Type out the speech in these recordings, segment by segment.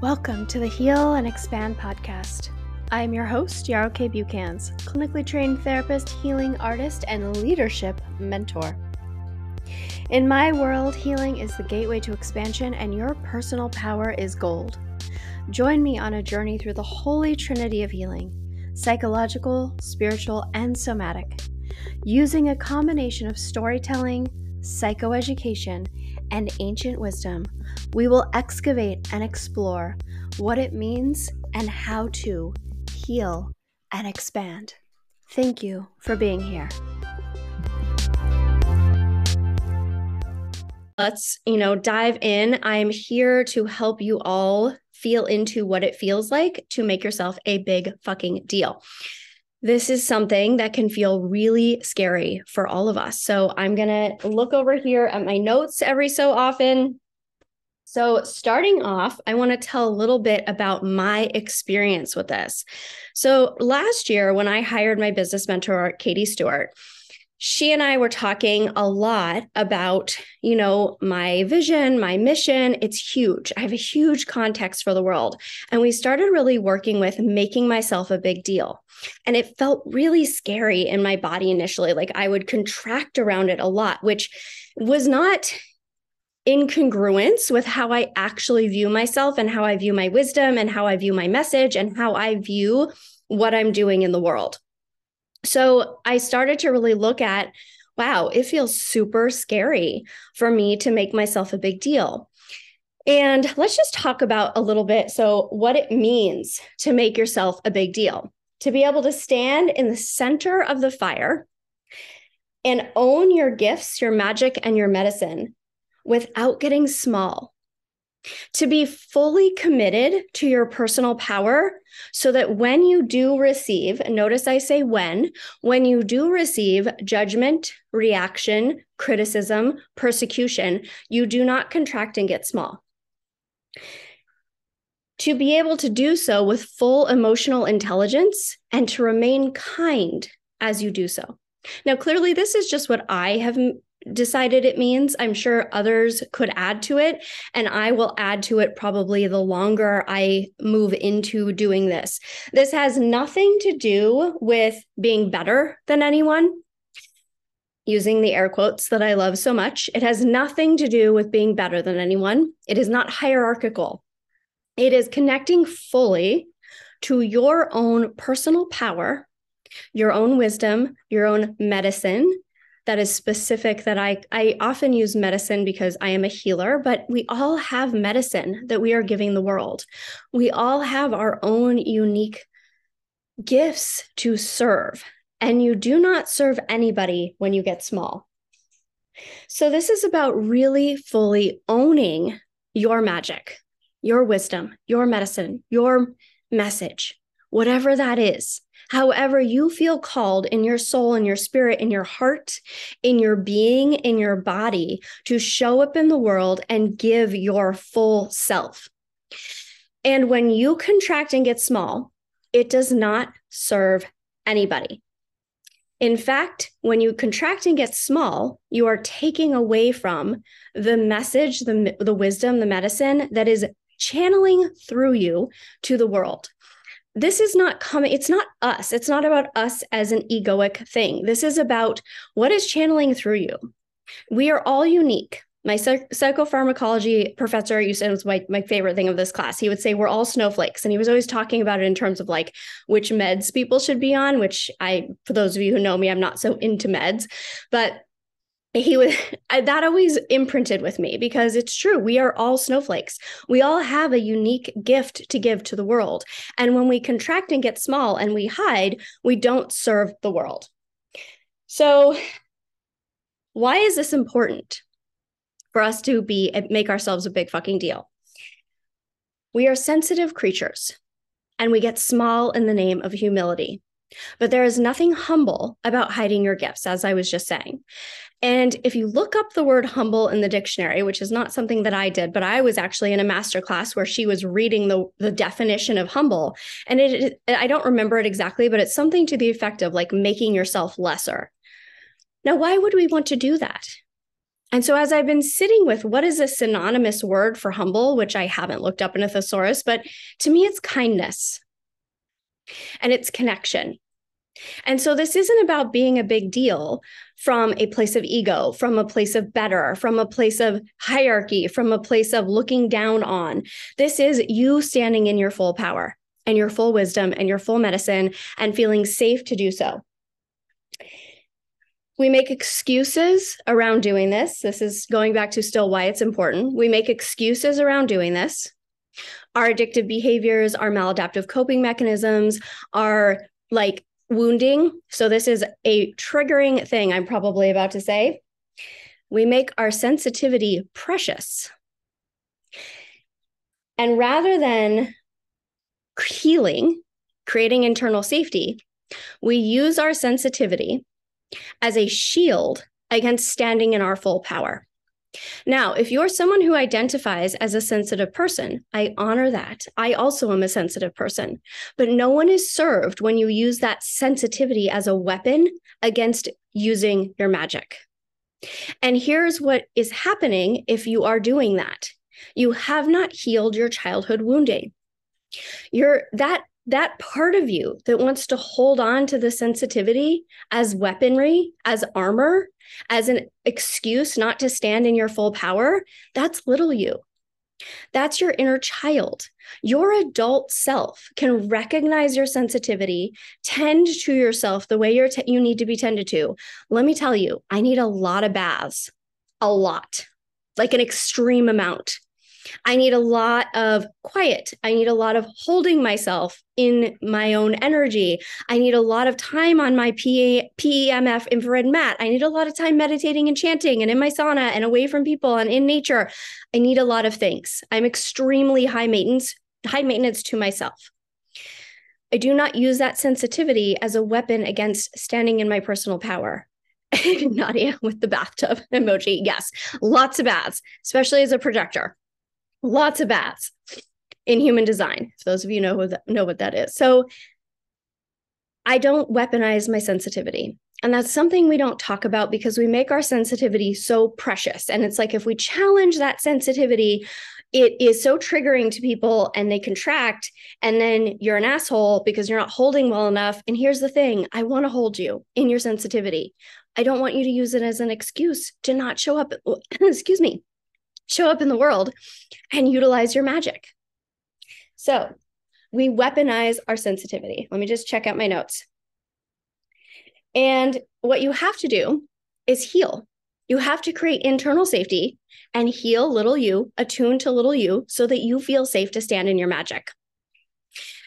Welcome to the Heal and Expand podcast. I am your host, Yarrow Kae Bucans, clinically trained therapist, healing artist, and leadership mentor. In my world, healing is the gateway to expansion, and your personal power is gold. Join me on a journey through the holy trinity of healing psychological, spiritual, and somatic, using a combination of storytelling, psychoeducation, and ancient wisdom. We will excavate and explore what it means and how to heal and expand. Thank you for being here. Let's, you know, dive in. I'm here to help you all feel into what it feels like to make yourself a big fucking deal. This is something that can feel really scary for all of us. So I'm going to look over here at my notes every so often. So, starting off, I want to tell a little bit about my experience with this. So, last year, when I hired my business mentor, Katie Stewart, she and I were talking a lot about, you know, my vision, my mission. It's huge. I have a huge context for the world. And we started really working with making myself a big deal. And it felt really scary in my body initially. Like I would contract around it a lot, which was not in congruence with how I actually view myself and how I view my wisdom and how I view my message and how I view what I'm doing in the world. So I started to really look at wow, it feels super scary for me to make myself a big deal. And let's just talk about a little bit. So, what it means to make yourself a big deal, to be able to stand in the center of the fire and own your gifts, your magic, and your medicine without getting small, to be fully committed to your personal power so that when you do receive, notice I say when, when you do receive judgment, reaction, criticism, persecution, you do not contract and get small. To be able to do so with full emotional intelligence and to remain kind as you do so. Now, clearly, this is just what I have decided it means. I'm sure others could add to it, and I will add to it probably the longer I move into doing this. This has nothing to do with being better than anyone. Using the air quotes that I love so much, it has nothing to do with being better than anyone. It is not hierarchical. It is connecting fully to your own personal power, your own wisdom, your own medicine, that is specific that I I often use medicine because I am a healer, but we all have medicine that we are giving the world. We all have our own unique gifts to serve, and you do not serve anybody when you get small. So this is about really fully owning your magic, your wisdom, your medicine, your message, whatever that is. However, you feel called in your soul, in your spirit, in your heart, in your being, in your body to show up in the world and give your full self. And when you contract and get small, it does not serve anybody. In fact, when you contract and get small, you are taking away from the message, the, the wisdom, the medicine that is channeling through you to the world this is not coming it's not us. It's not about us as an egoic thing. This is about what is channeling through you. We are all unique. My psych- psychopharmacology professor used to was my, my favorite thing of this class. He would say we're all snowflakes and he was always talking about it in terms of like which meds people should be on which i for those of you who know me i'm not so into meds. But he was that always imprinted with me because it's true we are all snowflakes. We all have a unique gift to give to the world. And when we contract and get small and we hide we don't serve the world. So why is this important for us to be eh, make ourselves a big fucking deal? We are sensitive creatures and we get small in the name of humility but there is nothing humble about hiding your gifts, as I was just saying. And if you look up the word humble in the dictionary, which is not something that I did, but I was actually in a master class where she was reading the, the definition of humble. And it, I don't remember it exactly, but it's something to the effect of like making yourself lesser. Now, why would we want to do that? And so, as I've been sitting with what is a synonymous word for humble, which I haven't looked up in a thesaurus, but to me, it's kindness and it's connection. And so, this isn't about being a big deal from a place of ego, from a place of better, from a place of hierarchy, from a place of looking down on. This is you standing in your full power and your full wisdom and your full medicine and feeling safe to do so. We make excuses around doing this. This is going back to still why it's important. We make excuses around doing this. Our addictive behaviors, our maladaptive coping mechanisms, are like wounding. So, this is a triggering thing I'm probably about to say. We make our sensitivity precious. And rather than healing, creating internal safety, we use our sensitivity as a shield against standing in our full power. Now, if you're someone who identifies as a sensitive person, I honor that. I also am a sensitive person, but no one is served when you use that sensitivity as a weapon against using your magic. And here's what is happening if you are doing that you have not healed your childhood wounding. You're that that part of you that wants to hold on to the sensitivity as weaponry, as armor, as an excuse not to stand in your full power, that's little you. That's your inner child. Your adult self can recognize your sensitivity, tend to yourself the way you're t- you need to be tended to. Let me tell you, I need a lot of baths, a lot, like an extreme amount. I need a lot of quiet. I need a lot of holding myself in my own energy. I need a lot of time on my PA, PEMF infrared mat. I need a lot of time meditating and chanting and in my sauna and away from people and in nature. I need a lot of things. I'm extremely high maintenance, high maintenance to myself. I do not use that sensitivity as a weapon against standing in my personal power. Nadia with the bathtub emoji. Yes, lots of baths, especially as a projector lots of bats in human design. For those of you know who know what that is. So I don't weaponize my sensitivity. And that's something we don't talk about because we make our sensitivity so precious. And it's like if we challenge that sensitivity, it is so triggering to people and they contract. And then you're an asshole because you're not holding well enough. And here's the thing I want to hold you in your sensitivity. I don't want you to use it as an excuse to not show up. Excuse me, show up in the world and utilize your magic. So we weaponize our sensitivity. Let me just check out my notes. And what you have to do is heal. You have to create internal safety and heal little you, attune to little you, so that you feel safe to stand in your magic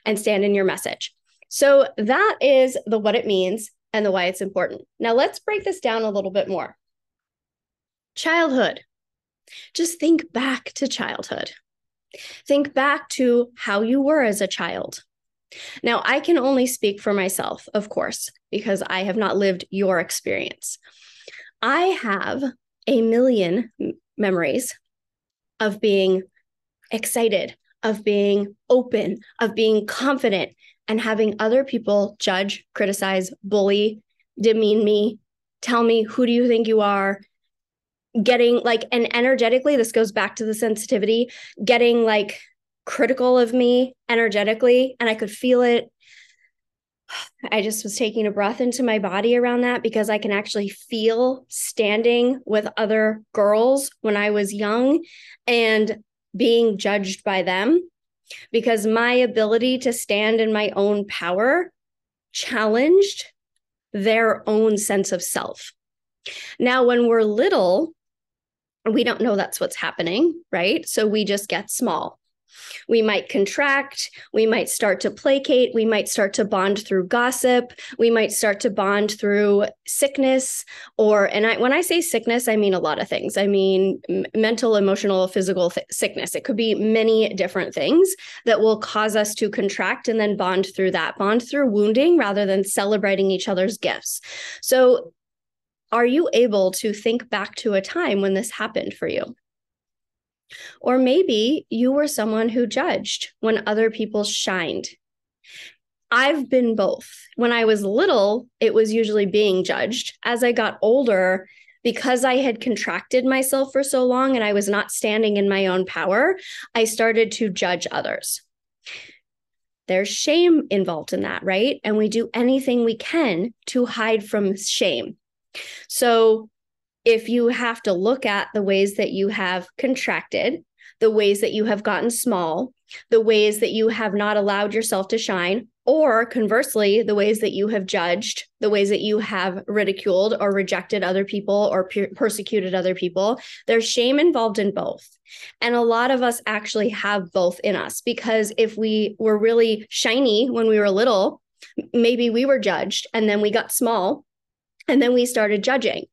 and stand in your message. So that is the what it means and the why it's important. Now let's break this down a little bit more. Childhood. Just think back to childhood. Think back to how you were as a child. Now, I can only speak for myself, of course, because I have not lived your experience. I have a million memories of being excited, of being open, of being confident, and having other people judge, criticize, bully, demean me, tell me, who do you think you are? Getting like and energetically this goes back to the sensitivity getting like critical of me energetically and i could feel it. I just was taking a breath into my body around that because i can actually feel standing with other girls when i was young and being judged by them because my ability to stand in my own power challenged their own sense of self. Now, when we're little, we don't know that's what's happening, right? So we just get small. We might contract, we might start to placate, we might start to bond through gossip, we might start to bond through sickness or and I when I say sickness, I mean a lot of things. I mean m- mental, emotional, physical th- sickness. It could be many different things that will cause us to contract and then bond through that. Bond through wounding rather than celebrating each other's gifts. So are you able to think back to a time when this happened for you? Or maybe you were someone who judged when other people shined. I've been both. When I was little, it was usually being judged. As I got older, because I had contracted myself for so long and I was not standing in my own power, I started to judge others. There's shame involved in that, right? And we do anything we can to hide from shame. So if you have to look at the ways that you have contracted, the ways that you have gotten small, the ways that you have not allowed yourself to shine, or conversely, the ways that you have judged, the ways that you have ridiculed or rejected other people or per- persecuted other people. There's shame involved in both. And a lot of us actually have both in us because if we were really shiny when we were little, maybe we were judged and then we got small and then we started judging.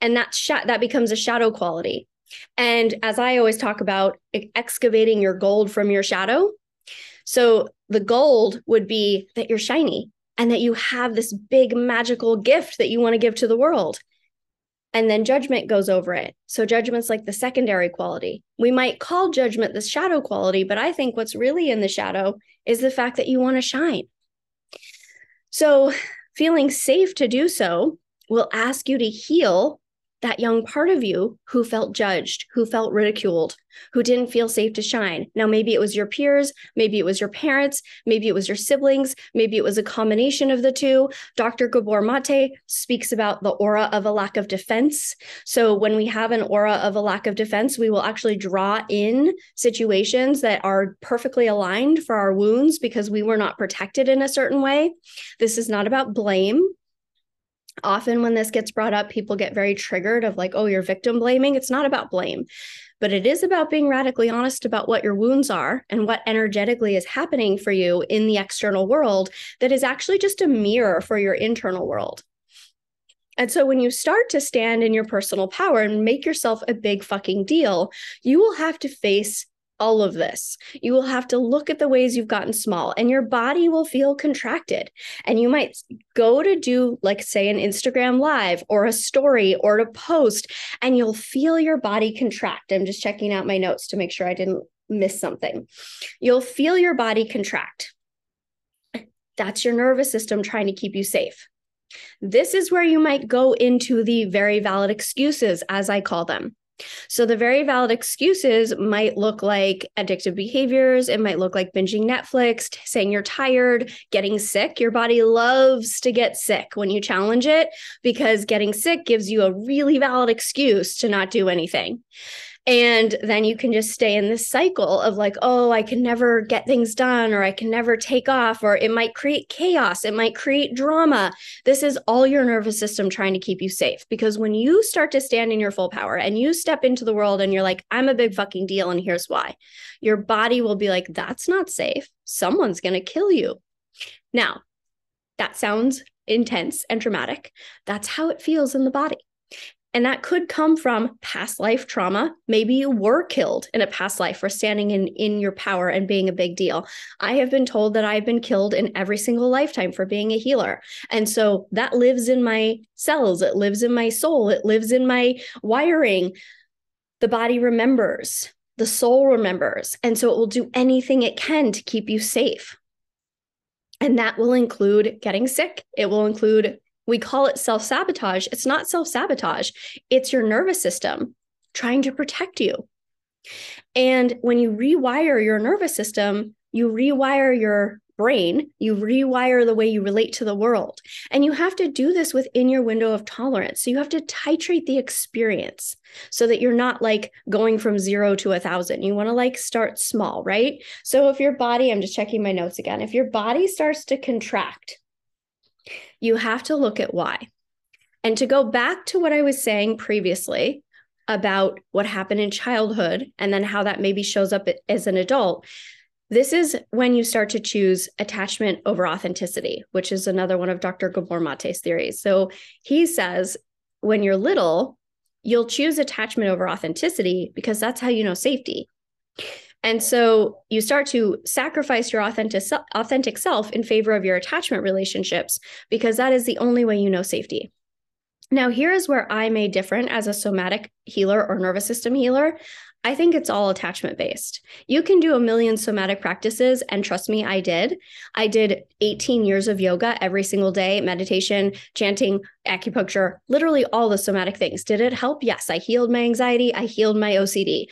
And that sh- that becomes a shadow quality. And as I always talk about, excavating your gold from your shadow. So the gold would be that you're shiny and that you have this big magical gift that you want to give to the world. And then judgment goes over it. So judgment's like the secondary quality. We might call judgment the shadow quality, but I think what's really in the shadow is the fact that you want to shine. So feeling safe to do so will ask you to heal that young part of you who felt judged, who felt ridiculed, who didn't feel safe to shine. Now, maybe it was your peers, maybe it was your parents, maybe it was your siblings, maybe it was a combination of the two. Dr. Gabor Mate speaks about the aura of a lack of defense. So, when we have an aura of a lack of defense, we will actually draw in situations that are perfectly aligned for our wounds because we were not protected in a certain way. This is not about blame often when this gets brought up people get very triggered of like oh you're victim blaming. It's not about blame but it is about being radically honest about what your wounds are and what energetically is happening for you in the external world that is actually just a mirror for your internal world. And so when you start to stand in your personal power and make yourself a big fucking deal, you will have to face all of this. You will have to look at the ways you've gotten small and your body will feel contracted. And you might go to do, like, say, an Instagram live or a story or to post, and you'll feel your body contract. I'm just checking out my notes to make sure I didn't miss something. You'll feel your body contract. That's your nervous system trying to keep you safe. This is where you might go into the very valid excuses, as I call them. So the very valid excuses might look like addictive behaviors. It might look like binging Netflix, saying you're tired, getting sick. Your body loves to get sick when you challenge it because getting sick gives you a really valid excuse to not do anything. And then you can just stay in this cycle of like, oh, I can never get things done, or I can never take off, or it might create chaos. It might create drama. This is all your nervous system trying to keep you safe. Because when you start to stand in your full power and you step into the world and you're like, I'm a big fucking deal, and here's why, your body will be like, that's not safe. Someone's going to kill you. Now, that sounds intense and dramatic. That's how it feels in the body. And that could come from past life trauma. Maybe you were killed in a past life for standing in, in your power and being a big deal. I have been told that I've been killed in every single lifetime for being a healer. And so that lives in my cells, it lives in my soul, it lives in my wiring. The body remembers, the soul remembers. And so it will do anything it can to keep you safe. And that will include getting sick. It will include we call it self sabotage. It's not self sabotage, it's your nervous system trying to protect you. And when you rewire your nervous system, you rewire your brain, you rewire the way you relate to the world. And you have to do this within your window of tolerance. So you have to titrate the experience so that you're not like going from zero to a thousand. You want to like start small, right? So if your body, I'm just checking my notes again, if your body starts to contract, you have to look at why. And to go back to what I was saying previously about what happened in childhood and then how that maybe shows up as an adult, this is when you start to choose attachment over authenticity, which is another one of Dr. Gabor Mate's theories. So he says when you're little, you'll choose attachment over authenticity because that's how you know safety. And so you start to sacrifice your authentic authentic self in favor of your attachment relationships because that is the only way you know safety. Now, here is where I may different as a somatic healer or nervous system healer. I think it's all attachment based. You can do a million somatic practices, and trust me, I did. I did 18 years of yoga every single day, meditation, chanting, acupuncture, literally all the somatic things. Did it help? Yes. I healed my anxiety, I healed my OCD.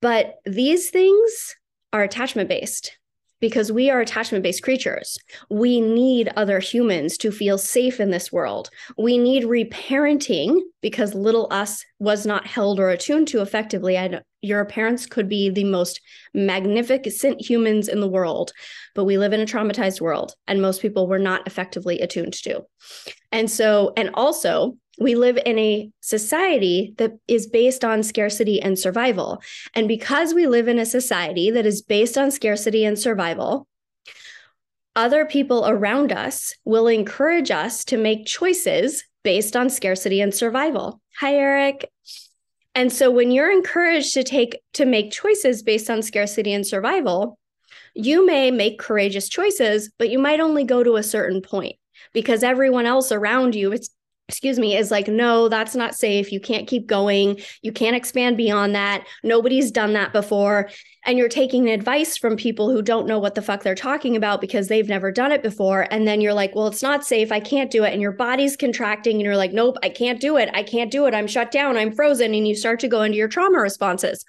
But these things are attachment based because we are attachment based creatures. We need other humans to feel safe in this world. We need reparenting because little us was not held or attuned to effectively. I, your parents could be the most magnificent humans in the world, but we live in a traumatized world and most people were not effectively attuned to. And so, and also, we live in a society that is based on scarcity and survival. And because we live in a society that is based on scarcity and survival, other people around us will encourage us to make choices based on scarcity and survival. Hi, Eric. And so when you're encouraged to take to make choices based on scarcity and survival, you may make courageous choices, but you might only go to a certain point because everyone else around you it's excuse me, is like, no, that's not safe. You can't keep going. You can't expand beyond that. Nobody's done that before. And you're taking advice from people who don't know what the fuck they're talking about because they've never done it before. And then you're like, well, it's not safe. I can't do it. And your body's contracting and you're like, nope, I can't do it. I can't do it. I'm shut down. I'm frozen. And you start to go into your trauma responses.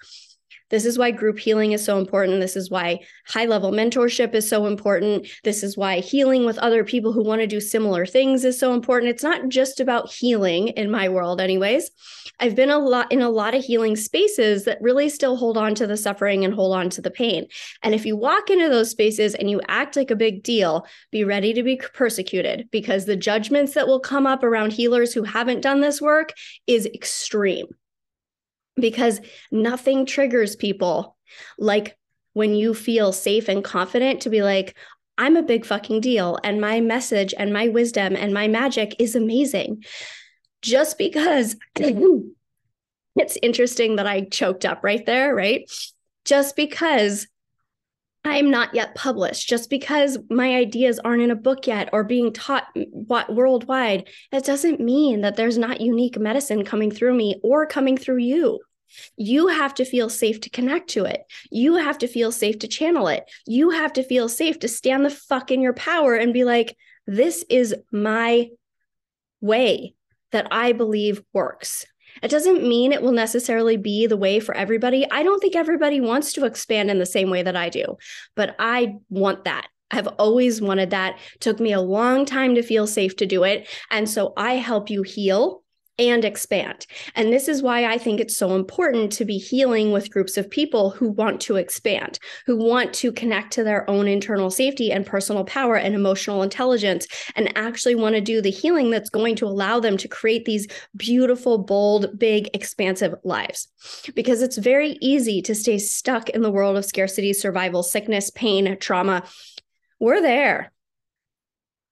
This is why group healing is so important. This is why high level mentorship is so important. This is why healing with other people who want to do similar things is so important. It's not just about healing in my world, anyways. I've been a lot in a lot of healing spaces that really still hold on to the suffering and hold on to the pain. And if you walk into those spaces and you act like a big deal, be ready to be persecuted because the judgments that will come up around healers who haven't done this work is extreme because nothing triggers people like when you feel safe and confident to be like, I'm a big fucking deal, and my message and my wisdom and my magic is amazing. Just because it's interesting that I choked up right there, right? Just because I'm not yet published, just because my ideas aren't in a book yet or being taught worldwide, that doesn't mean that there's not unique medicine coming through me or coming through you. You have to feel safe to connect to it. You have to feel safe to channel it. You have to feel safe to stand the fuck in your power and be like, this is my way that I believe works. It doesn't mean it will necessarily be the way for everybody. I don't think everybody wants to expand in the same way that I do, but I want that. I've always wanted that. Took me a long time to feel safe to do it. And so I help you heal and expand. And this is why I think it's so important to be healing with groups of people who want to expand, who want to connect to their own internal safety and personal power and emotional intelligence, and actually want to do the healing that's going to allow them to create these beautiful, bold, big, expansive lives. Because it's very easy to stay stuck in the world of scarcity, survival, sickness, pain, trauma. We're there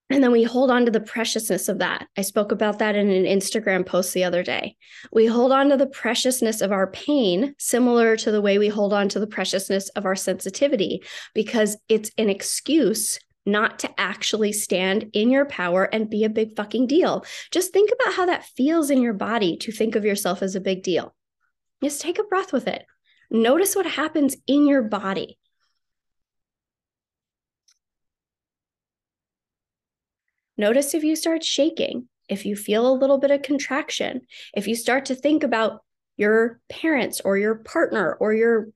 and then we hold on to the preciousness of that. I spoke about that in an Instagram post the other day. We hold on to the preciousness of our pain, similar to the way we hold on to the preciousness of our sensitivity, because it's an excuse not to actually stand in your power and be a big fucking deal. Just think about how that feels in your body to think of yourself as a big deal. Just take a breath with it. Notice what happens in your body. Notice if you start shaking, if you feel a little bit of contraction, if you start to think about your parents or your partner or your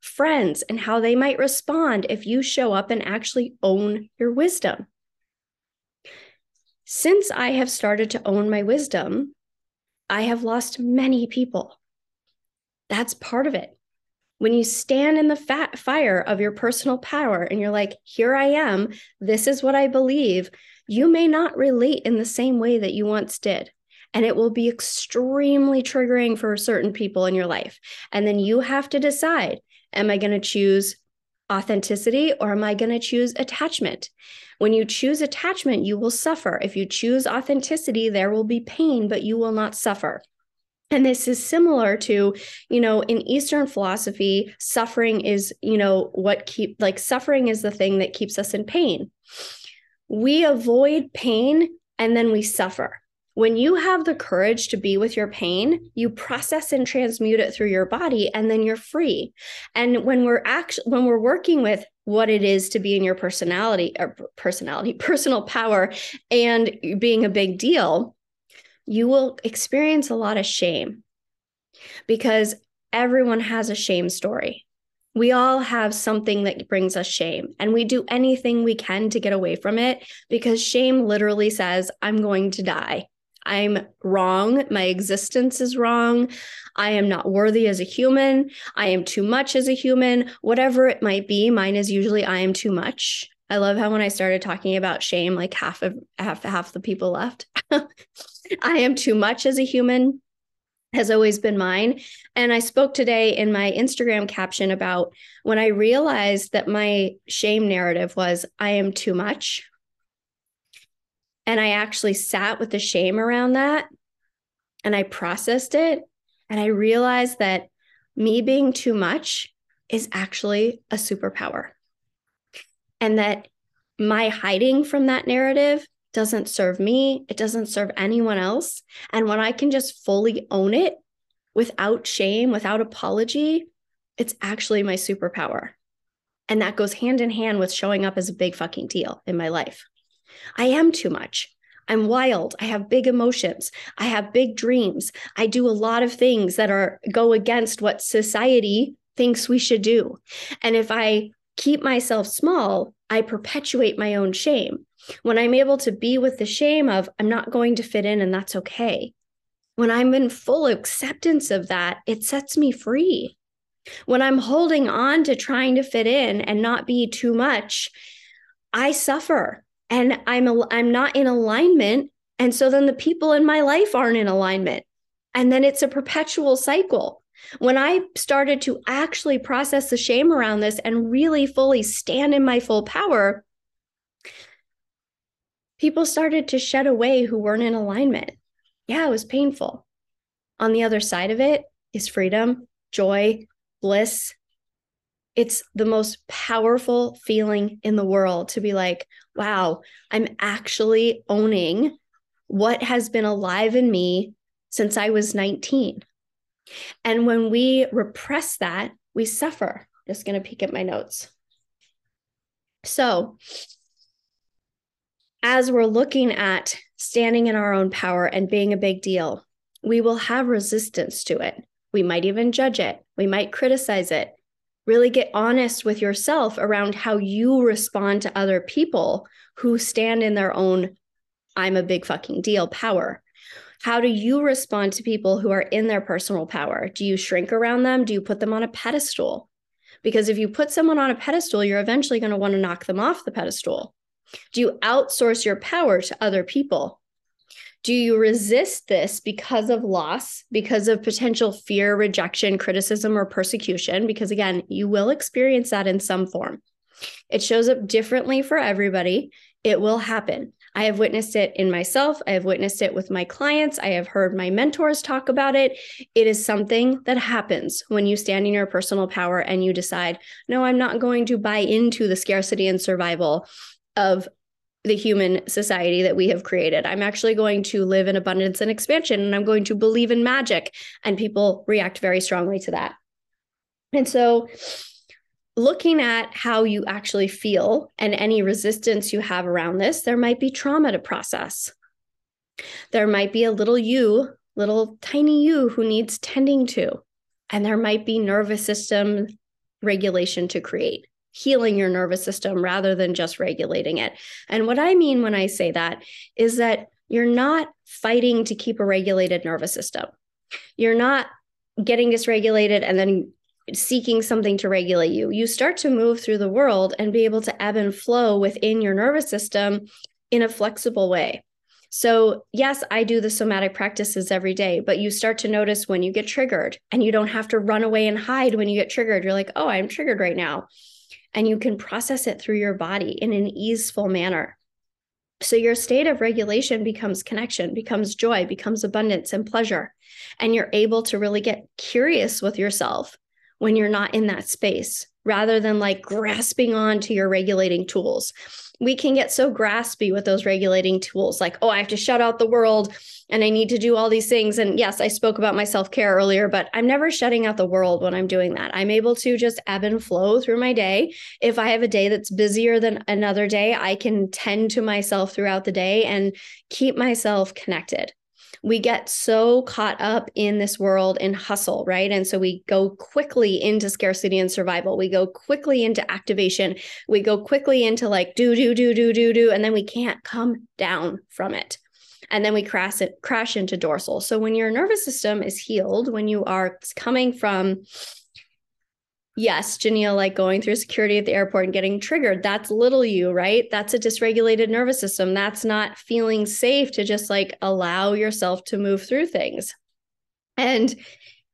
friends and how they might respond if you show up and actually own your wisdom. Since I have started to own my wisdom, I have lost many people. That's part of it. When you stand in the fat fire of your personal power and you're like, here I am, this is what I believe, you may not relate in the same way that you once did. And it will be extremely triggering for certain people in your life. And then you have to decide am I going to choose authenticity or am I going to choose attachment? When you choose attachment, you will suffer. If you choose authenticity, there will be pain, but you will not suffer. And this is similar to, you know, in Eastern philosophy, suffering is, you know, what keep like suffering is the thing that keeps us in pain we avoid pain and then we suffer. When you have the courage to be with your pain, you process and transmute it through your body and then you're free. And when we're actually when we're working with what it is to be in your personality or personality, personal power and being a big deal, you will experience a lot of shame because everyone has a shame story. We all have something that brings us shame, and we do anything we can to get away from it because shame literally says, I'm going to die. I'm wrong. My existence is wrong. I am not worthy as a human. I am too much as a human. Whatever it might be, mine is usually I am too much. I love how when I started talking about shame, like half of half half the people left. I am too much as a human has always been mine. And I spoke today in my Instagram caption about when I realized that my shame narrative was I am too much. And I actually sat with the shame around that and I processed it. And I realized that me being too much is actually a superpower. And that my hiding from that narrative doesn't serve me, it doesn't serve anyone else. And when I can just fully own it without shame, without apology, it's actually my superpower. And that goes hand in hand with showing up as a big fucking deal in my life. I am too much. I'm wild. I have big emotions. I have big dreams. I do a lot of things that are go against what society thinks we should do. And if I keep myself small, I perpetuate my own shame. When I'm able to be with the shame of, I'm not going to fit in and that's okay. When I'm in full acceptance of that, it sets me free. When I'm holding on to trying to fit in and not be too much, I suffer and I'm I'm not in alignment and so then the people in my life aren't in alignment. And then it's a perpetual cycle. When I started to actually process the shame around this and really fully stand in my full power, people started to shed away who weren't in alignment. Yeah, it was painful. On the other side of it is freedom, joy, bliss. It's the most powerful feeling in the world to be like, wow, I'm actually owning what has been alive in me since I was 19. And when we repress that, we suffer. Just going to peek at my notes. So, as we're looking at standing in our own power and being a big deal, we will have resistance to it. We might even judge it. We might criticize it. Really get honest with yourself around how you respond to other people who stand in their own, I'm a big fucking deal power. How do you respond to people who are in their personal power? Do you shrink around them? Do you put them on a pedestal? Because if you put someone on a pedestal, you're eventually going to want to knock them off the pedestal. Do you outsource your power to other people? Do you resist this because of loss, because of potential fear, rejection, criticism, or persecution? Because again, you will experience that in some form. It shows up differently for everybody. It will happen. I have witnessed it in myself. I have witnessed it with my clients. I have heard my mentors talk about it. It is something that happens when you stand in your personal power and you decide, no, I'm not going to buy into the scarcity and survival of the human society that we have created. I'm actually going to live in abundance and expansion, and I'm going to believe in magic. And people react very strongly to that. And so, looking at how you actually feel and any resistance you have around this, there might be trauma to process. There might be a little you, little tiny you who needs tending to. And there might be nervous system regulation to create healing your nervous system rather than just regulating it. And what I mean when I say that is that you're not fighting to keep a regulated nervous system. You're not getting dysregulated and then seeking something to regulate you. You start to move through the world and be able to ebb and flow within your nervous system in a flexible way. So, yes, I do the somatic practices every day, but you start to notice when you get triggered and you don't have to run away and hide when you get triggered. You're like, oh, I'm triggered right now and you can process it through your body in an easeful manner. So your state of regulation becomes connection, becomes joy, becomes abundance and pleasure. And you're able to really get curious with yourself when you're not in that space rather than like grasping on to your regulating tools. We can get so graspy with those regulating tools, like, oh, I have to shut out the world and I need to do all these things. And yes, I spoke about my self care earlier, but I'm never shutting out the world when I'm doing that. I'm able to just ebb and flow through my day. If I have a day that's busier than another day, I can tend to myself throughout the day and keep myself connected we get so caught up in this world in hustle, right? And so we go quickly into scarcity and survival. We go quickly into activation. We go quickly into like do, do, do, do, do, do. And then we can't come down from it. And then we crash it, crash into dorsal. So when your nervous system is healed, when you are coming from yes, Janelle, like going through security at the airport and getting triggered, that's little you, right? That's a dysregulated nervous system. That's not feeling safe to just like allow yourself to move through things. And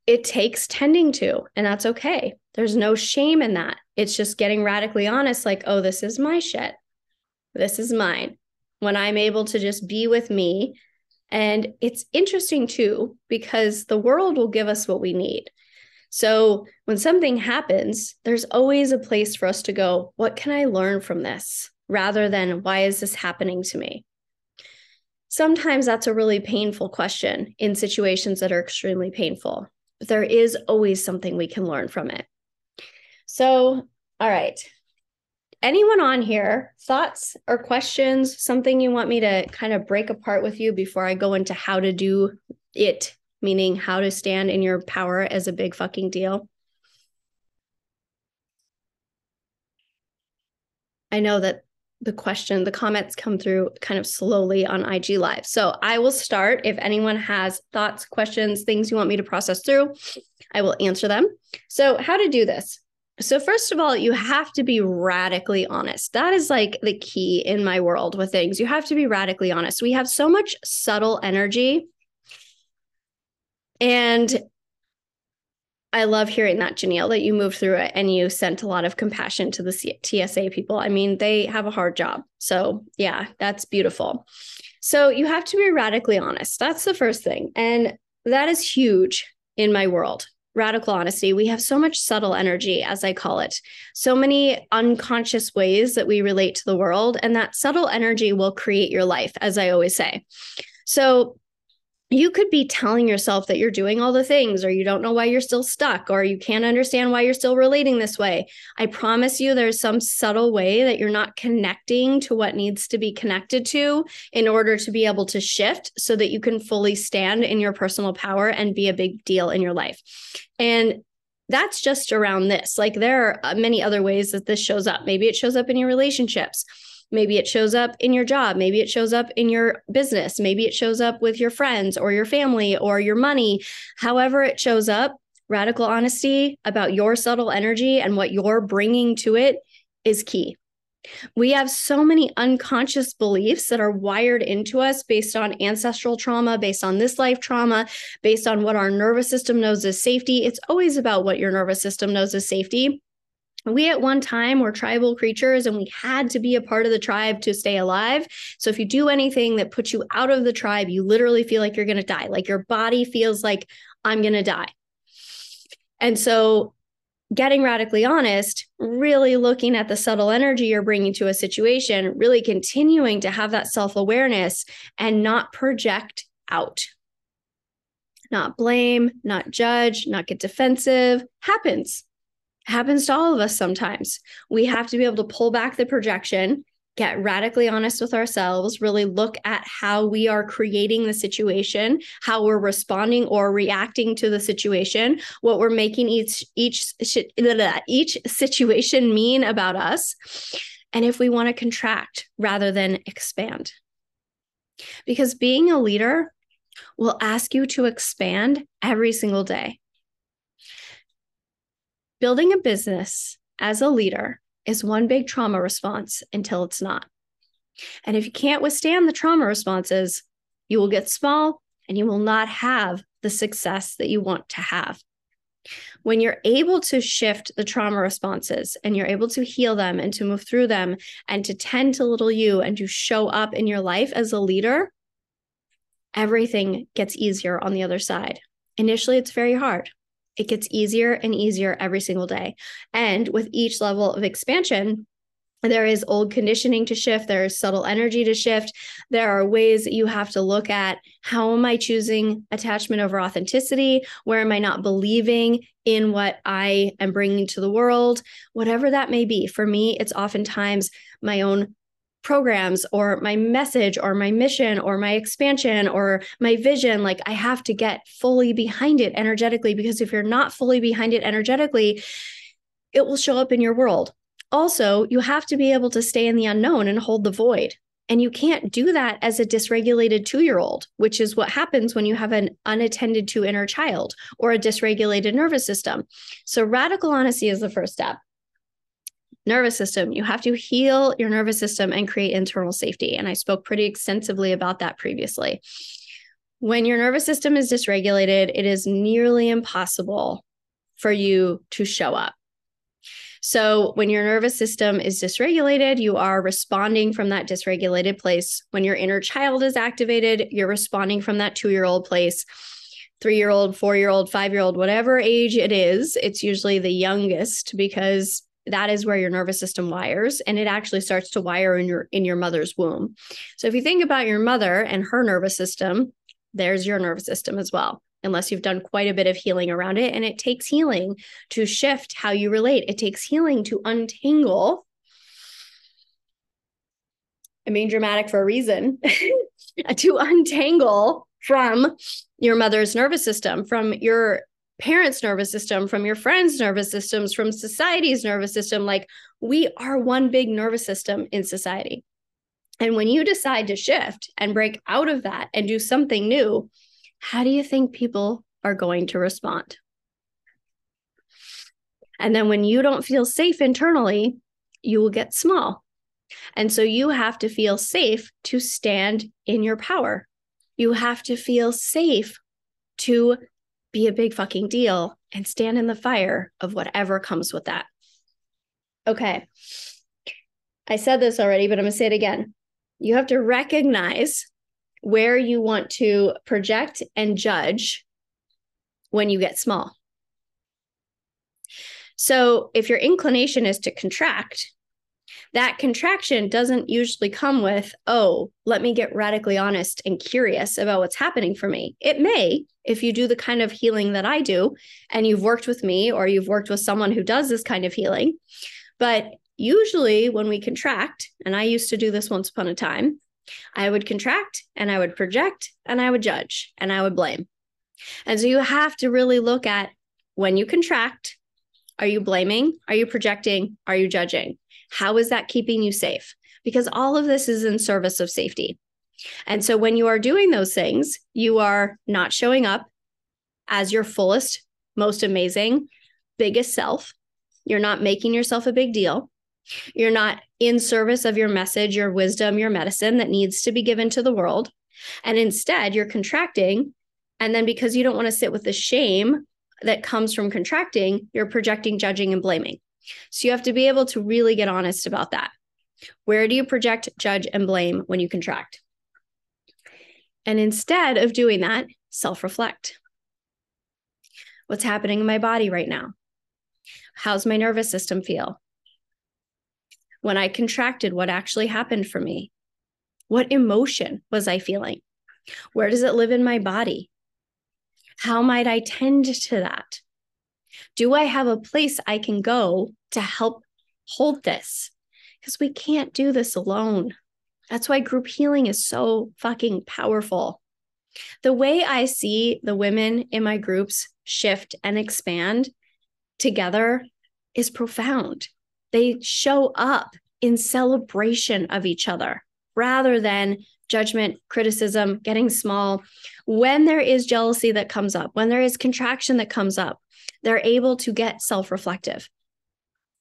it takes tending to, and that's okay. There's no shame in that. It's just getting radically honest like, oh, this is my shit. This is mine. When I'm able to just be with me. And it's interesting too, because the world will give us what we need. So when something happens, there's always a place for us to go, what can I learn from this? Rather than, why is this happening to me? Sometimes that's a really painful question in situations that are extremely painful, but there is always something we can learn from it. So, all right. Anyone on here, thoughts or questions, something you want me to kind of break apart with you before I go into how to do it meaning how to stand in your power as a big fucking deal. I know that the question, the comments come through kind of slowly on IG Live. So I will start. If anyone has thoughts, questions, things you want me to process through, I will answer them. So, how to do this? So, first of all, you have to be radically honest. That is like the key in my world with things. You have to be radically honest. We have so much subtle energy and I love hearing that, Janelle, that you moved through it and you sent a lot of compassion to the TSA people. I mean, they have a hard job. So, yeah, that's beautiful. So, you have to be radically honest. That's the first thing. And that is huge in my world. Radical honesty. We have so much subtle energy, as I call it, so many unconscious ways that we relate to the world. And that subtle energy will create your life, as I always say. So, you could be telling yourself that you're doing all the things or you don't know why you're still stuck or you can't understand why you're still relating this way. I promise you there's some subtle way that you're not connecting to what needs to be connected to in order to be able to shift so that you can fully stand in your personal power and be a big deal in your life. And that's just around this. Like there are uh, many other ways that this shows up. Maybe it shows up in your relationships Maybe it shows up in your job. Maybe it shows up in your business. Maybe it shows up with your friends or your family or your money. However, it shows up, radical honesty about your subtle energy and what you're bringing to it is key. We have so many unconscious beliefs that are wired into us based on ancestral trauma, based on this life trauma, based on what our nervous system knows as safety. It's always about what your nervous system knows as safety we at one time were tribal creatures and we had to be a part of the tribe to stay alive. So if you do anything that puts you out of the tribe, you literally feel like you're going to die. Like your body feels like I'm going to die. And so getting radically honest, really looking at the subtle energy you're bringing to a situation, really continuing to have that self-awareness and not project out. Not blame, not judge, not get defensive happens happens to all of us sometimes. We have to be able to pull back the projection, get radically honest with ourselves, really look at how we are creating the situation, how we're responding or reacting to the situation, what we're making each each each situation mean about us, and if we want to contract rather than expand. Because being a leader will ask you to expand every single day. Building a business as a leader is one big trauma response until it's not. And if you can't withstand the trauma responses, you will get small and you will not have the success that you want to have. When you're able to shift the trauma responses and you're able to heal them and to move through them and to tend to little you and to show up in your life as a leader, everything gets easier on the other side. Initially, it's very hard. It gets easier and easier every single day. And with each level of expansion, there is old conditioning to shift there is subtle energy to shift there are ways you have to look at how am i choosing attachment over authenticity where am i not believing in what i am bringing to the world whatever that may be for me it's oftentimes my own programs or my message or my mission or my expansion or my vision like i have to get fully behind it energetically because if you're not fully behind it energetically it will show up in your world also, you have to be able to stay in the unknown and hold the void. And you can't do that as a dysregulated two year old, which is what happens when you have an unattended to inner child or a dysregulated nervous system. So, radical honesty is the first step. Nervous system, you have to heal your nervous system and create internal safety. And I spoke pretty extensively about that previously. When your nervous system is dysregulated, it is nearly impossible for you to show up. So, when your nervous system is dysregulated, you are responding from that dysregulated place. When your inner child is activated, you're responding from that two year old place. Three year old, four year old, five year old, whatever age it is, it's usually the youngest because that is where your nervous system wires and it actually starts to wire in your in your mother's womb. So if you think about your mother and her nervous system, there's your nervous system as well unless you've done quite a bit of healing around it. And it takes healing to shift how you relate, it takes healing to untangle. I mean, dramatic for a reason to untangle from your mother's nervous system, from your parents' nervous system, from your friends' nervous systems, from society's nervous system. Like we are one big nervous system in society. And when you decide to shift and break out of that and do something new, how do you think people are going to respond? And then when you don't feel safe internally, you will get small. And so you have to feel safe to stand in your power. You have to feel safe to be a big fucking deal and stand in the fire of whatever comes with that. Okay. I said this already, but I'm going to say it again. You have to recognize where you want to project and judge when you get small. So, if your inclination is to contract, that contraction doesn't usually come with, oh, let me get radically honest and curious about what's happening for me. It may, if you do the kind of healing that I do, and you've worked with me or you've worked with someone who does this kind of healing. But usually, when we contract, and I used to do this once upon a time, I would contract and I would project and I would judge and I would blame. And so you have to really look at when you contract, are you blaming? Are you projecting? Are you judging? How is that keeping you safe? Because all of this is in service of safety. And so when you are doing those things, you are not showing up as your fullest, most amazing, biggest self. You're not making yourself a big deal. You're not in service of your message, your wisdom, your medicine that needs to be given to the world. And instead, you're contracting. And then because you don't want to sit with the shame that comes from contracting, you're projecting, judging, and blaming. So you have to be able to really get honest about that. Where do you project, judge, and blame when you contract? And instead of doing that, self reflect. What's happening in my body right now? How's my nervous system feel? when I contracted, what actually happened for me? What emotion was I feeling? Where does it live in my body? How might I tend to that? Do I have a place I can go to help hold this? Because we can't do this alone. That's why group healing is so fucking powerful. The way I see the women in my groups shift and expand together is profound they show up in celebration of each other rather than judgment, criticism, getting small. When there is jealousy that comes up, when there is contraction that comes up, they're able to get self reflective.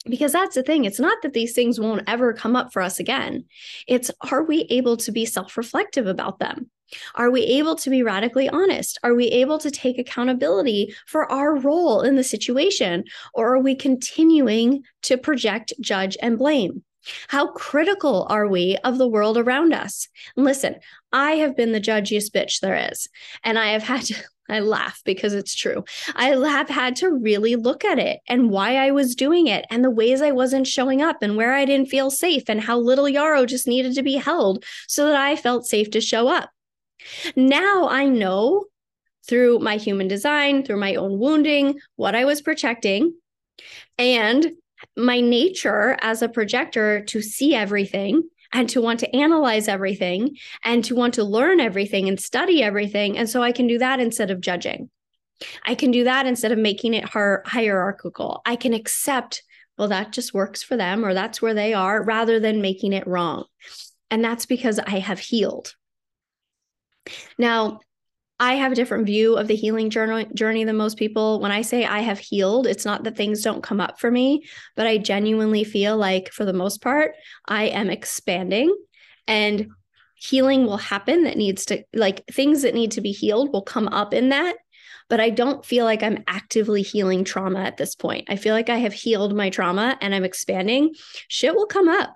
Because that's the thing. It's not that these things won't ever come up for us again. It's are we able to be self reflective about them? Are we able to be radically honest? Are we able to take accountability for our role in the situation? Or are we continuing to project, judge, and blame? How critical are we of the world around us? And listen, I have been the judgiest bitch there is. And I have had to I laugh because it's true. I have had to really look at it and why I was doing it and the ways I wasn't showing up and where I didn't feel safe and how little Yarrow just needed to be held so that I felt safe to show up. Now I know through my human design, through my own wounding, what I was protecting, and my nature as a projector to see everything and to want to analyze everything and to want to learn everything and study everything. And so I can do that instead of judging. I can do that instead of making it hierarchical. I can accept, well, that just works for them or that's where they are rather than making it wrong. And that's because I have healed. Now, I have a different view of the healing journey, than most people. When I say I have healed, it's not that things don't come up for me, but I genuinely feel like, for the most part, I am expanding and healing will happen that needs to, like, things that need to be healed will come up in that. But I don't feel like I'm actively healing trauma at this point. I feel like I have healed my trauma and I'm expanding. Shit will come up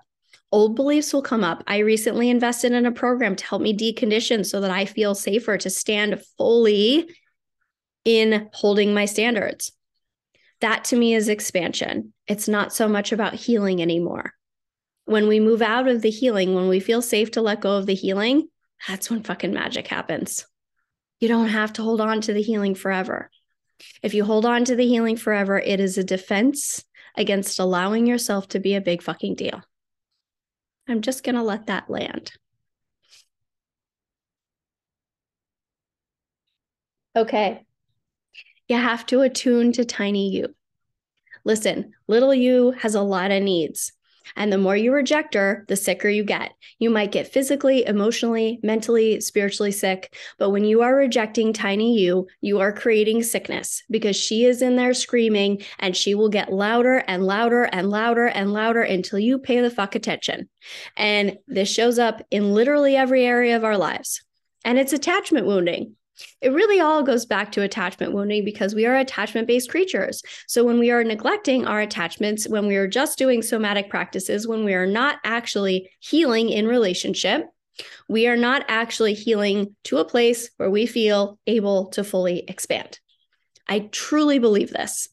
old beliefs will come up. I recently invested in a program to help me decondition so that I feel safer to stand fully in holding my standards. That to me is expansion. It's not so much about healing anymore. When we move out of the healing, when we feel safe to let go of the healing, that's when fucking magic happens. You don't have to hold on to the healing forever. If you hold on to the healing forever, it is a defense against allowing yourself to be a big fucking deal. I'm just going to let that land. Okay. You have to attune to tiny you. Listen, little you has a lot of needs. And the more you reject her, the sicker you get. You might get physically, emotionally, mentally, spiritually sick. But when you are rejecting tiny you, you are creating sickness because she is in there screaming and she will get louder and louder and louder and louder until you pay the fuck attention. And this shows up in literally every area of our lives. And it's attachment wounding. It really all goes back to attachment wounding because we are attachment based creatures. So, when we are neglecting our attachments, when we are just doing somatic practices, when we are not actually healing in relationship, we are not actually healing to a place where we feel able to fully expand. I truly believe this.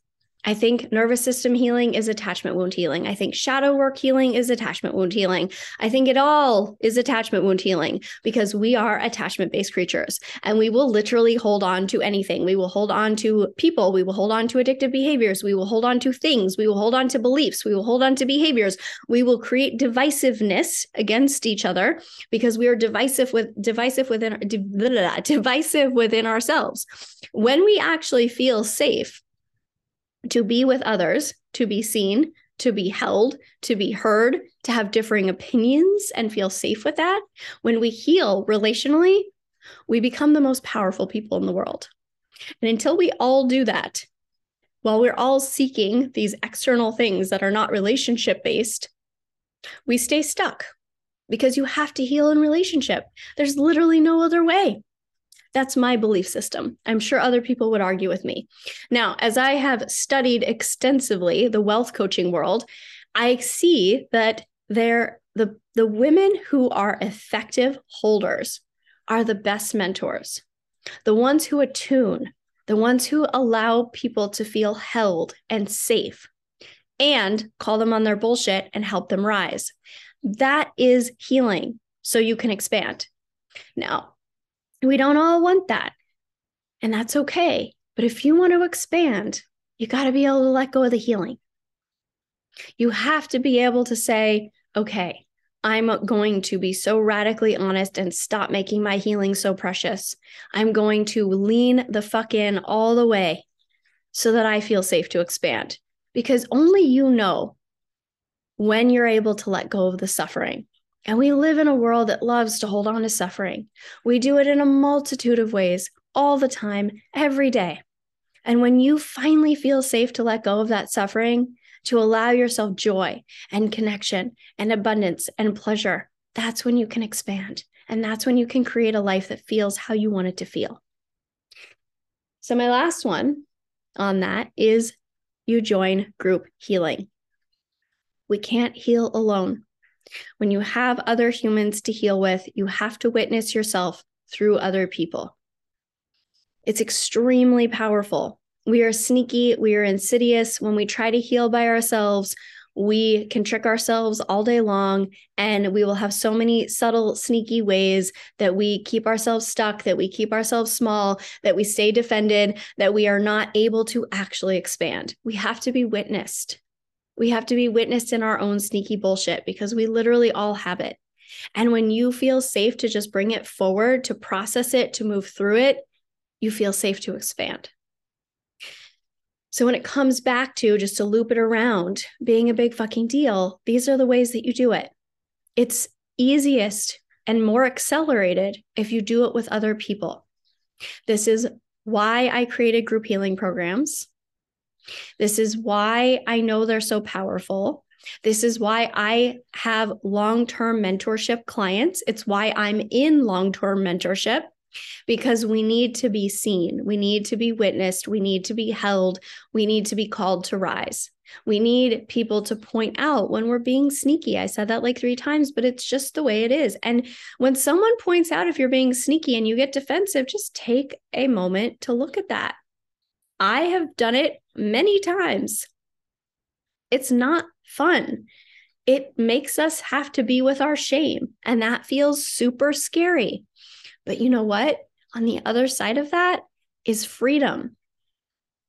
I think nervous system healing is attachment wound healing. I think shadow work healing is attachment wound healing. I think it all is attachment wound healing because we are attachment based creatures and we will literally hold on to anything. We will hold on to people. We will hold on to addictive behaviors. We will hold on to things. We will hold on to beliefs. We will hold on to behaviors. We will create divisiveness against each other because we are divisive with divisive within divisive within ourselves. When we actually feel safe to be with others, to be seen, to be held, to be heard, to have differing opinions and feel safe with that. When we heal relationally, we become the most powerful people in the world. And until we all do that, while we're all seeking these external things that are not relationship based, we stay stuck because you have to heal in relationship. There's literally no other way. That's my belief system. I'm sure other people would argue with me. Now, as I have studied extensively the wealth coaching world, I see that there the the women who are effective holders are the best mentors. The ones who attune, the ones who allow people to feel held and safe and call them on their bullshit and help them rise. That is healing so you can expand. Now, we don't all want that. And that's okay. But if you want to expand, you got to be able to let go of the healing. You have to be able to say, okay, I'm going to be so radically honest and stop making my healing so precious. I'm going to lean the fuck in all the way so that I feel safe to expand because only you know when you're able to let go of the suffering. And we live in a world that loves to hold on to suffering. We do it in a multitude of ways all the time, every day. And when you finally feel safe to let go of that suffering, to allow yourself joy and connection and abundance and pleasure, that's when you can expand. And that's when you can create a life that feels how you want it to feel. So, my last one on that is you join group healing. We can't heal alone. When you have other humans to heal with, you have to witness yourself through other people. It's extremely powerful. We are sneaky, we are insidious. When we try to heal by ourselves, we can trick ourselves all day long and we will have so many subtle sneaky ways that we keep ourselves stuck that we keep ourselves small that we stay defended that we are not able to actually expand we have to be witnessed we have to be witnessed in our own sneaky bullshit because we literally all have it and when you feel safe to just bring it forward to process it to move through it you feel safe to expand so when it comes back to just to loop it around being a big fucking deal, these are the ways that you do it. It's easiest and more accelerated if you do it with other people. This is why I created group healing programs. This is why I know they're so powerful. This is why I have long term mentorship clients. It's why I'm in long term mentorship because we need to be seen, we need to be witnessed, we need to be held, we need to be called to rise. We need people to point out when we're being sneaky. I said that like three times, but it's just the way it is. And when someone points out if you're being sneaky and you get defensive, just take a moment to look at that. I have done it many times. It's not fun. It makes us have to be with our shame, and that feels super scary. But you know what? On the other side of that is freedom.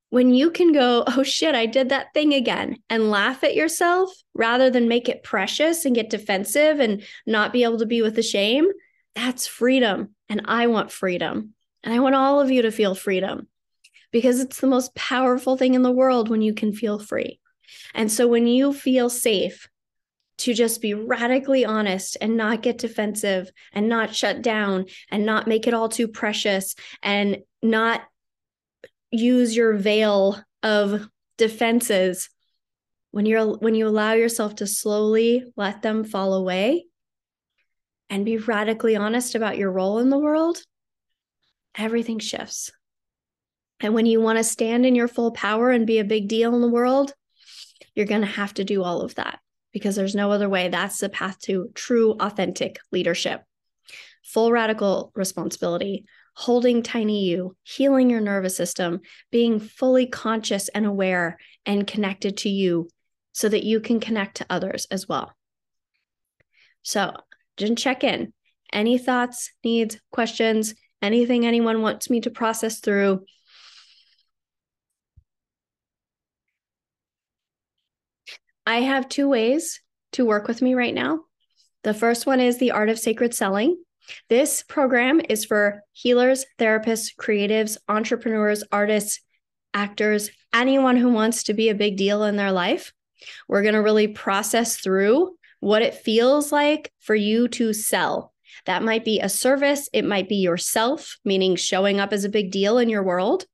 When you can go, oh shit, I did that thing again, and laugh at yourself rather than make it precious and get defensive and not be able to be with the shame, that's freedom. And I want freedom. And I want all of you to feel freedom because it's the most powerful thing in the world when you can feel free. And so when you feel safe to just be radically honest and not get defensive and not shut down and not make it all too precious and not use your veil of defenses when you're when you allow yourself to slowly let them fall away and be radically honest about your role in the world everything shifts and when you want to stand in your full power and be a big deal in the world you're going to have to do all of that because there's no other way. That's the path to true, authentic leadership. Full radical responsibility, holding tiny you, healing your nervous system, being fully conscious and aware and connected to you so that you can connect to others as well. So, just check in. Any thoughts, needs, questions, anything anyone wants me to process through, I have two ways to work with me right now. The first one is the art of sacred selling. This program is for healers, therapists, creatives, entrepreneurs, artists, actors, anyone who wants to be a big deal in their life. We're going to really process through what it feels like for you to sell. That might be a service, it might be yourself, meaning showing up as a big deal in your world.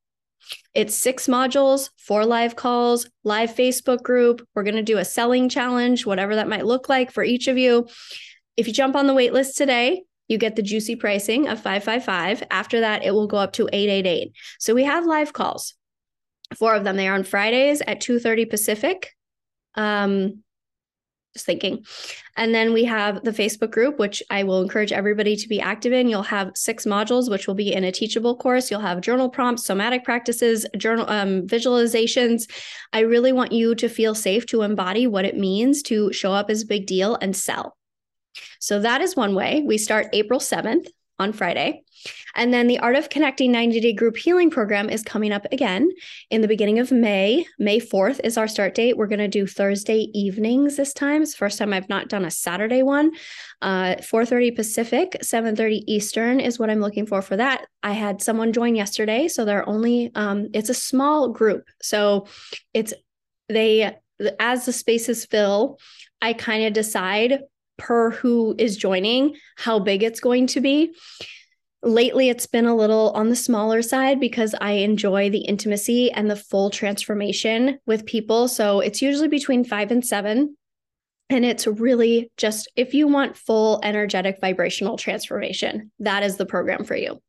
It's six modules, four live calls, live Facebook group. We're going to do a selling challenge, whatever that might look like for each of you. If you jump on the wait list today, you get the juicy pricing of 555. After that, it will go up to 888. So we have live calls. Four of them. They are on Fridays at 2:30 Pacific. Um, just thinking. And then we have the Facebook group, which I will encourage everybody to be active in. You'll have six modules, which will be in a teachable course. You'll have journal prompts, somatic practices, journal um, visualizations. I really want you to feel safe to embody what it means to show up as a big deal and sell. So that is one way. We start April 7th on Friday. And then the Art of Connecting 90 Day Group Healing Program is coming up again in the beginning of May. May 4th is our start date. We're going to do Thursday evenings this time. It's first time I've not done a Saturday one. Uh, 4.30 Pacific, 7.30 Eastern is what I'm looking for for that. I had someone join yesterday. So they're only, um, it's a small group. So it's, they, as the spaces fill, I kind of decide per who is joining how big it's going to be. Lately, it's been a little on the smaller side because I enjoy the intimacy and the full transformation with people. So it's usually between five and seven. And it's really just if you want full energetic vibrational transformation, that is the program for you.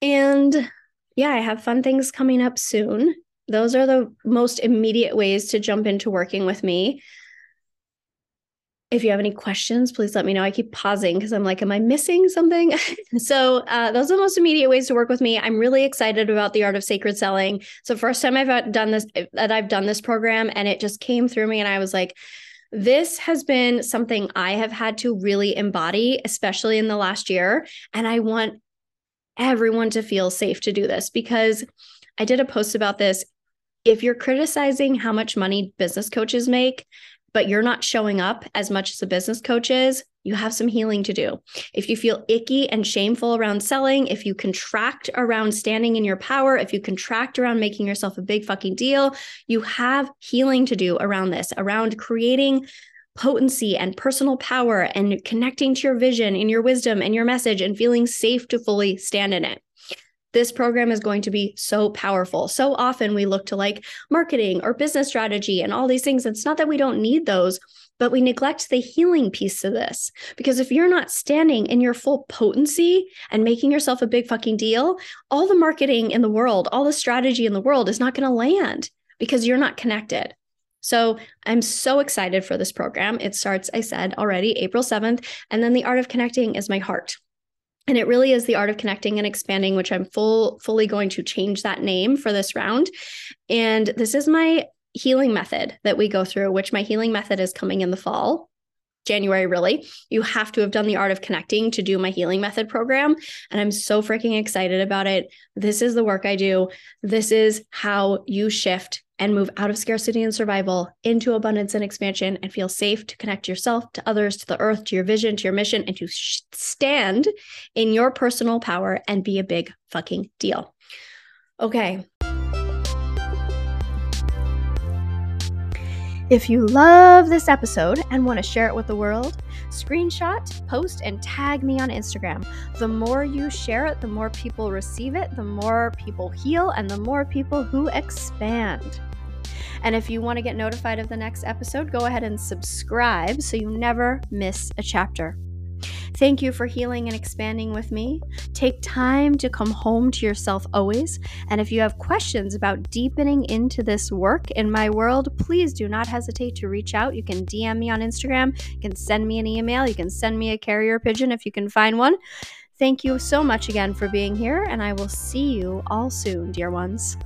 And yeah, I have fun things coming up soon. Those are the most immediate ways to jump into working with me if you have any questions, please let me know. I keep pausing because I'm like, am I missing something? so, uh, those are the most immediate ways to work with me. I'm really excited about the art of sacred selling. So, first time I've done this, that I've done this program, and it just came through me, and I was like, this has been something I have had to really embody, especially in the last year. And I want everyone to feel safe to do this because I did a post about this. If you're criticizing how much money business coaches make, but you're not showing up as much as a business coach is, you have some healing to do. If you feel icky and shameful around selling, if you contract around standing in your power, if you contract around making yourself a big fucking deal, you have healing to do around this, around creating potency and personal power and connecting to your vision and your wisdom and your message and feeling safe to fully stand in it this program is going to be so powerful. So often we look to like marketing or business strategy and all these things. It's not that we don't need those, but we neglect the healing piece of this. Because if you're not standing in your full potency and making yourself a big fucking deal, all the marketing in the world, all the strategy in the world is not going to land because you're not connected. So I'm so excited for this program. It starts, I said already, April 7th. And then the art of connecting is my heart and it really is the art of connecting and expanding which i'm full fully going to change that name for this round and this is my healing method that we go through which my healing method is coming in the fall January, really. You have to have done the art of connecting to do my healing method program. And I'm so freaking excited about it. This is the work I do. This is how you shift and move out of scarcity and survival into abundance and expansion and feel safe to connect yourself to others, to the earth, to your vision, to your mission, and to sh- stand in your personal power and be a big fucking deal. Okay. If you love this episode and want to share it with the world, screenshot, post, and tag me on Instagram. The more you share it, the more people receive it, the more people heal, and the more people who expand. And if you want to get notified of the next episode, go ahead and subscribe so you never miss a chapter. Thank you for healing and expanding with me. Take time to come home to yourself always. And if you have questions about deepening into this work in my world, please do not hesitate to reach out. You can DM me on Instagram, you can send me an email, you can send me a carrier pigeon if you can find one. Thank you so much again for being here, and I will see you all soon, dear ones.